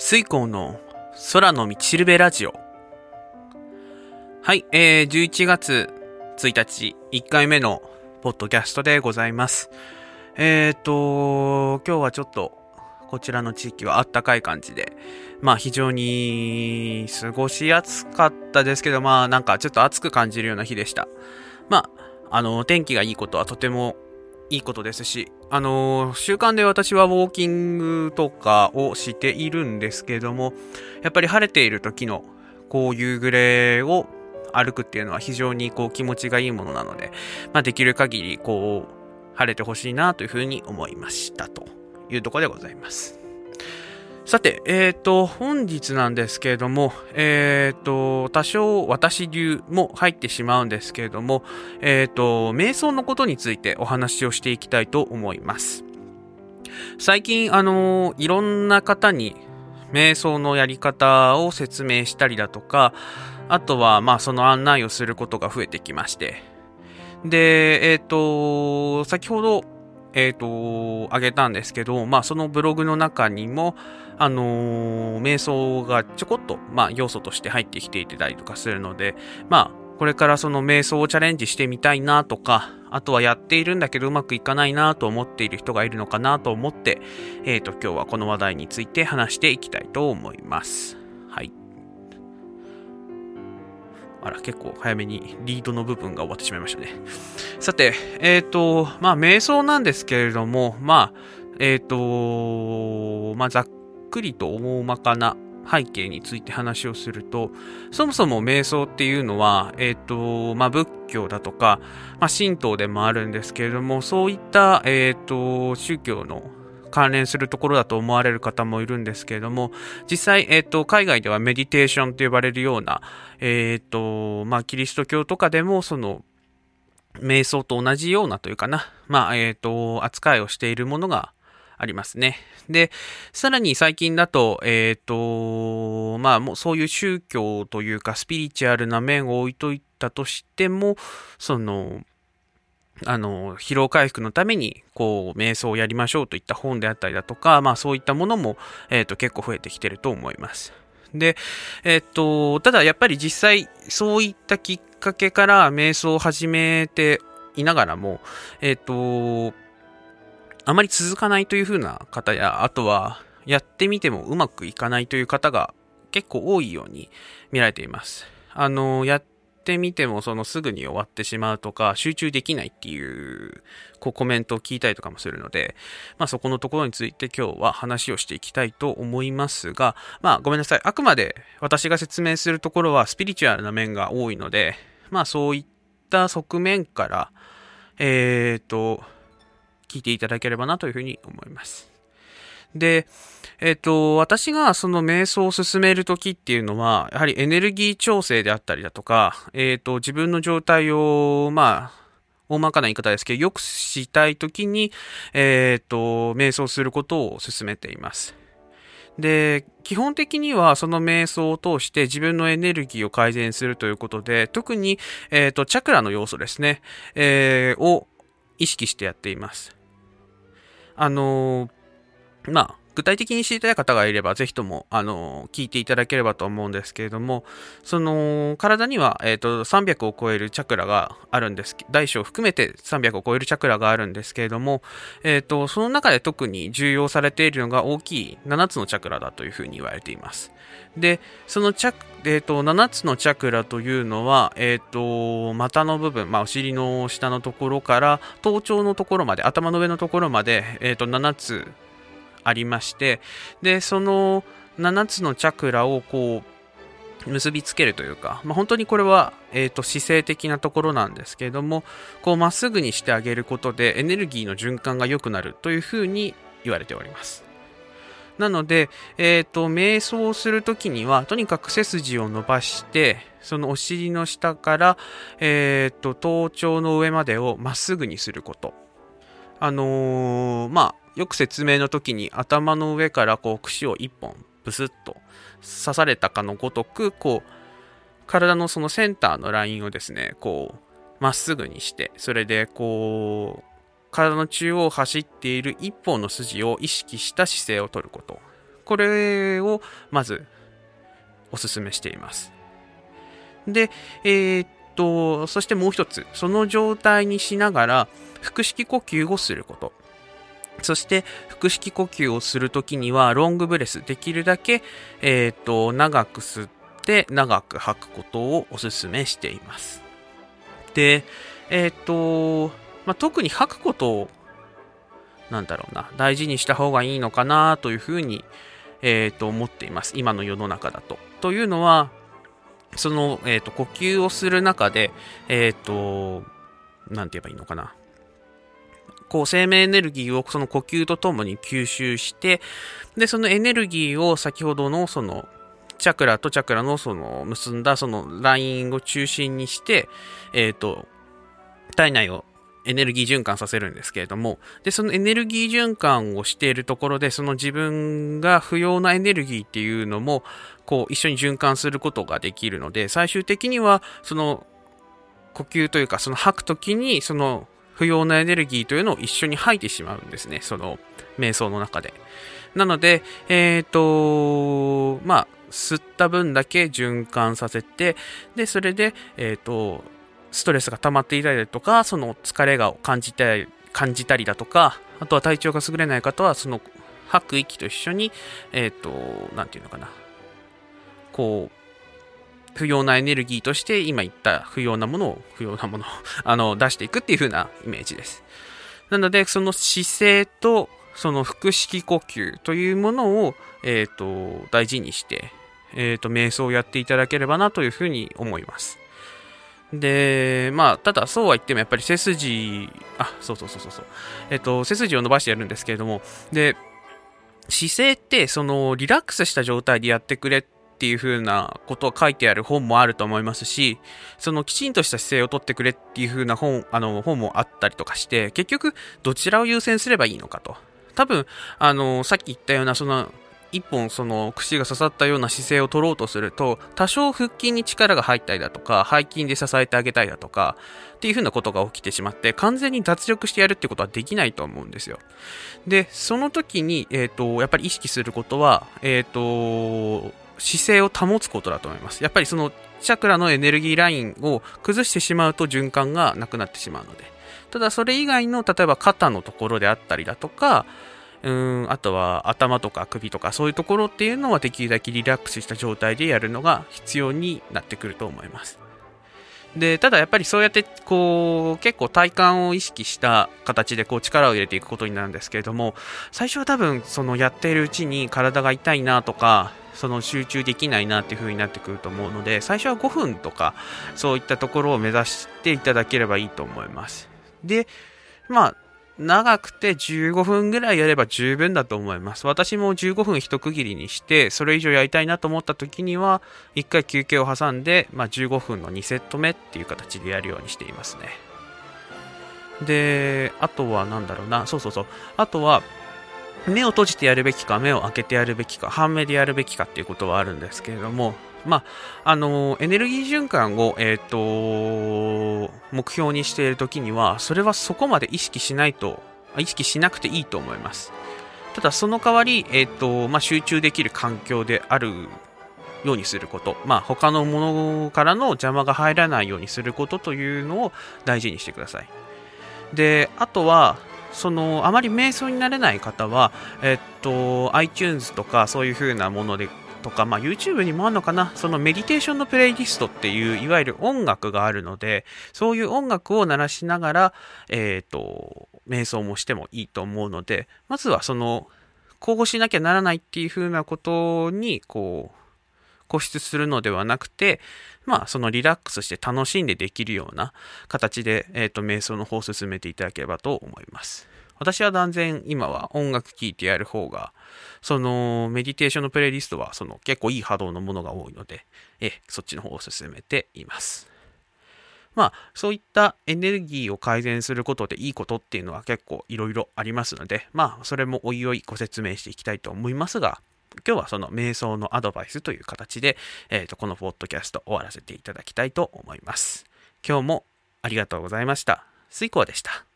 水光の空の道しるべラジオ。はい、えー、11月1日、1回目のポッドキャストでございます。えっ、ー、と、今日はちょっと、こちらの地域はあったかい感じで、まあ非常に過ごしやすかったですけど、まあなんかちょっと暑く感じるような日でした。まあ、あの、天気がいいことはとてもいいことですし、あのー、習慣で私はウォーキングとかをしているんですけども、やっぱり晴れている時のこう夕暮れを歩くっていうのは非常にこう気持ちがいいものなので、まあ、できる限りこう晴れてほしいなというふうに思いましたというところでございます。さて、えっ、ー、と、本日なんですけれども、えっ、ー、と、多少私流も入ってしまうんですけれども、えっ、ー、と、瞑想のことについてお話をしていきたいと思います。最近、あのいろんな方に瞑想のやり方を説明したりだとか、あとは、まあ、その案内をすることが増えてきまして、で、えっ、と、先ほど、えっ、と、あげたんですけど、まあ、そのブログの中にも、あのー、瞑想がちょこっと、まあ、要素として入ってきていたりとかするので、まあ、これからその瞑想をチャレンジしてみたいなとか、あとはやっているんだけどうまくいかないなと思っている人がいるのかなと思って、えっ、ー、と、今日はこの話題について話していきたいと思います。あら、結構早めにリードの部分が終わってしまいましたね。さて、えっ、ー、と、まあ、瞑想なんですけれども、まあ、えっ、ー、と、まあ、ざっくりと大まかな背景について話をすると、そもそも瞑想っていうのは、えっ、ー、と、まあ、仏教だとか、まあ、神道でもあるんですけれども、そういった、えっ、ー、と、宗教の関連するところだと思われる方もいるんですけれども、実際、えっ、ー、と、海外ではメディテーションと呼ばれるような、えっ、と、まあ、キリスト教とかでも、その、瞑想と同じようなというかな、まあ、えっ、と、扱いをしているものがありますね。で、さらに最近だと、えっ、ー、と、まあ、もうそういう宗教というか、スピリチュアルな面を置いといたとしても、その、あの、疲労回復のために、こう、瞑想をやりましょうといった本であったりだとか、まあそういったものも、えっ、ー、と、結構増えてきてると思います。で、えっ、ー、と、ただやっぱり実際、そういったきっかけから瞑想を始めていながらも、えっ、と、あまり続かないという風な方や、あとは、やってみてもうまくいかないという方が結構多いように見られています。あの、やっててみてもそのすぐに終わってしまうとか、集中できないっていう、こうコメントを聞いたりとかもするので、まあそこのところについて今日は話をしていきたいと思いますが、まあごめんなさい。あくまで私が説明するところはスピリチュアルな面が多いので、まあそういった側面から、えっ、ー、と、聞いていただければなというふうに思います。で、えっ、と、私がその瞑想を進めるときっていうのは、やはりエネルギー調整であったりだとか、えっ、と、自分の状態を、まあ、大まかな言い方ですけど、よくしたいときに、えっ、と、瞑想することを進めています。で、基本的にはその瞑想を通して自分のエネルギーを改善するということで、特に、えっ、と、チャクラの要素ですね、えー、を意識してやっています。あの、まあ、具体的に知りたい方がいれば、ぜひとも、あの、聞いていただければと思うんですけれども、その、体には、えっ、ー、と、300を超えるチャクラがあるんです。大小含めて300を超えるチャクラがあるんですけれども、えっ、と、その中で特に重要されているのが大きい7つのチャクラだというふうに言われています。で、そのチャえーと、7つのチャクラというのは、えーと、股の部分、まあ、お尻の下のところから頭頂のところまで頭の上のところまで、えーと、7つありましてでその7つのチャクラをこう結びつけるというか、まあ、本当にこれは、えーと姿勢的なところなんですけれどもこうまっすぐにしてあげることでエネルギーの循環が良くなるというふうに言われております。なので、え、ー、と、瞑想するときには、とにかく背筋を伸ばして、そのお尻の下から、えっ、ー、と、頭頂の上までをまっすぐにすること。あのー、まあ、よく説明の時に頭の上からこう串を一本ブスッと刺されたかのごとく、こう、体のそのセンターのラインをですね、こう、まっすぐにして、それでこう、体の中央を走っている一本の筋を意識した姿勢をとること。これをまずおすすめしています。で、えー、っと、そしてもう一つ、その状態にしながら腹式呼吸をすること。そして、腹式呼吸をするときには、ロングブレス、できるだけ、えー、っと、長く吸って、長く吐くことをお勧めしています。で、えー、っと、まあ、特に吐くことを、なんだろうな、大事にした方がいいのかなというふうに、えー、と思っています。今の世の中だと。というのは、その、えっ、ー、と、呼吸をする中で、えっ、ー、と、なんて言えばいいのかな。こう、生命エネルギーをその呼吸とともに吸収して、で、そのエネルギーを先ほどのその、チャクラとチャクラのその結んだそのラインを中心にして、えっ、ー、と、体内をエネルギー循環させるんですけれども、で、そのエネルギー循環をしているところで、その自分が不要なエネルギーっていうのも、こう、一緒に循環することができるので、最終的には、その、呼吸というか、その吐くときに、その、不要なエネルギーというのを一緒に吐いてしまうんですね、その、瞑想の中で。なので、えっ、ー、と、まあ、吸った分だけ循環させて、で、それで、えっ、ー、と、ストレスが溜まっていたりだとか、その疲れが感じたり、感じたりだとか、あとは体調が優れない方は、その吐く息と一緒に、えっ、ー、と、なんていうのかな。こう、不要なエネルギーとして今言った不要なものを、不要なものを あの、出していくっていう風なイメージです。なので、その姿勢と、その腹式呼吸というものを、えっ、ー、と、大事にして、えっ、ー、と、瞑想をやっていただければなというふうに思います。で、まあ、ただそうは言ってもやっぱり背筋、あ、そうそうそうそうそう、えっと、背筋を伸ばしてやるんですけれども、で、姿勢ってそのリラックスした状態でやってくれっっていう風なことを書いてある本もあると思いますし、そのきちんとした姿勢をとってくれっていう風な本、あの、本もあったりとかして、結局どちらを優先すればいいのかと。多分、あの、さっき言ったようなその一本その串が刺さったような姿勢を取ろうとすると、多少腹筋に力が入ったりだとか、背筋で支えてあげたりだとか、っていう風なことが起きてしまって、完全に脱力してやるってことはできないと思うんですよ。で、その時に、え、ー、と、やっぱり意識することは、えっ、ー、と、姿勢を保つことだと思います。やっぱりそのチャクラのエネルギーラインを崩してしまうと循環がなくなってしまうので。ただそれ以外の、例えば肩のところであったりだとか、うん、あとは頭とか首とかそういうところっていうのはできるだけリラックスした状態でやるのが必要になってくると思います。で、ただやっぱりそうやってこう結構体幹を意識した形でこう力を入れていくことになるんですけれども、最初は多分そのやっているうちに体が痛いなとか、その集中できないなっていう風になってくると思うので、最初は5分とかそういったところを目指していただければいいと思います。で、まあ長くて15分ぐらいやれば十分だと思います。私も15分一区切りにして、それ以上やりたいなと思った時には、1回休憩を挟んで、まあ、15分の2セット目っていう形でやるようにしていますね。で、あとは何だろうな、そうそうそう。あとは、目を閉じてやるべきか、目を開けてやるべきか、半目でやるべきかっていうことはあるんですけれども、まあ、あのエネルギー循環を、え、ー、と、目標にしているときには、それはそこまで意識しないと、意識しなくていいと思います。ただ、その代わり、え、ー、と、まあ、集中できる環境であるようにすること、まあ、他のものからの邪魔が入らないようにすることというのを大事にしてください。で、あとは、そのあまり瞑想になれない方は、えっと、iTunes とかそういう風なものでとか、まあ、YouTube にもあるのかな、そのメディテーションのプレイリストっていう、いわゆる音楽があるので、そういう音楽を鳴らしながら、えっ、ー、と、瞑想もしてもいいと思うので、まずはその、こうしなきゃならないっていう風なことに、こう、固執するのではなくて、まあ、そのリラックスして楽しんでできるような形で、えっ、ー、と、瞑想の方を進めていただければと思います。私は断然今は音楽聴いてやる方が、そのメディテーションのプレイリストはその結構いい波動のものが多いので、えそっちの方を進めています。まあ、そういったエネルギーを改善することでいいことっていうのは結構いろいろありますので、まあ、それもおいおいご説明していきたいと思いますが、今日はその瞑想のアドバイスという形で、えー、とこのポッドキャスト終わらせていただきたいと思います。今日もありがとうございました。水光でした。